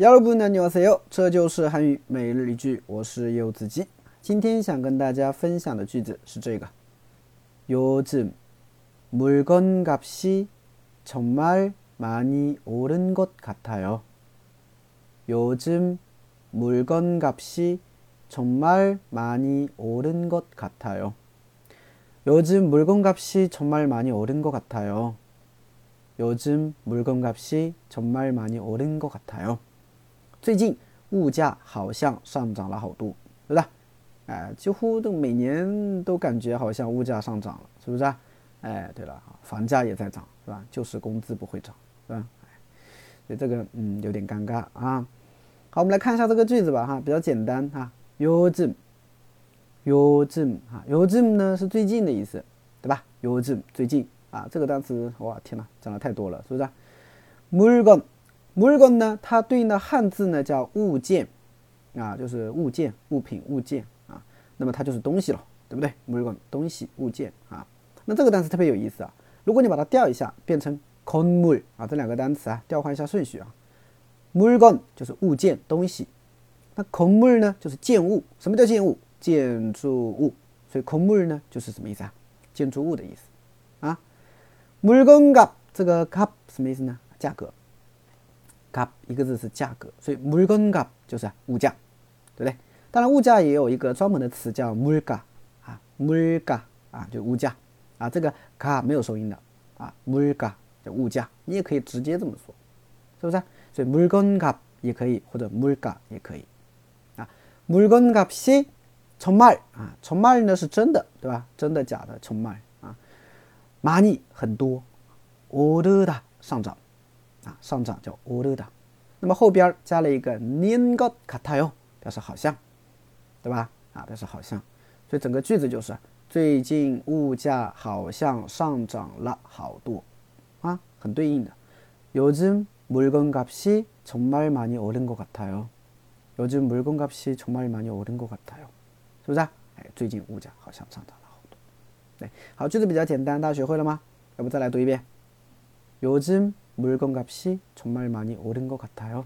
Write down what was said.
여러분 안녕하세요. 这就是韩语每日一句，我是柚子鸡。今天想跟大家分享的句子是这个：요즘물건값이정말많이오른것같아 요。 요즘물건값이정말많이오른것같아 요。 요즘물건값이정말많이오른것같아 요。 요즘물건값이정말많이오른것같아 요。 最近物价好像上涨了好多，对吧？哎，几乎都每年都感觉好像物价上涨了，是不是啊？哎，对了，房价也在涨，是吧？就是工资不会涨，是吧？所以这个嗯有点尴尬啊。好，我们来看一下这个句子吧，哈，比较简单哈。요즘요즘啊，요즘呢是最近的意思，对吧？요즘最近啊，这个单词哇天呐，讲的太多了，是不是？물 건。 m u r g o n 呢，它对应的汉字呢叫物件，啊，就是物件、物品、物件啊，那么它就是东西了，对不对 m u r g o n 东西、物件啊，那这个单词特别有意思啊，如果你把它调一下，变成 conmul 啊，这两个单词啊，调换一下顺序啊 m u r g o n 就是物件、东西，那 conmul 呢就是建物，什么叫建物？建筑物，所以 conmul 呢就是什么意思啊？建筑物的意思啊 m u r g o n 这个 cup 什么意思呢？价格。 값一个字是价格，所以물건값就是物价，对不对？当然物价也有一个专门的词叫물 가， 啊물 가， 啊就物价，啊这个가没有收音的，啊물 가， 叫物价，你也可以直接这么说，是不是？所以물건값也可以，或者물 가也可以，啊물건값이정말啊정말呢是真的，对吧？真的假的？정말啊많이很多，오르다上涨。 啊，上涨叫오르 다， 那么后边加了一个는것같아 요， 表示好像，对吧？啊，表示好像，所以整个句子就是最近物价好像上涨了好多，啊，很对应的。요즘물건값이정말많이오른것같아 요。 요즘물건값이정말많이오른것같아 요， 是不是？哎，最近物价好像上涨了好多。对，好，句子比较简单，大家学会了吗？要不再来读一遍？요즘 물건값이 정말 많이 오른 것 같아요.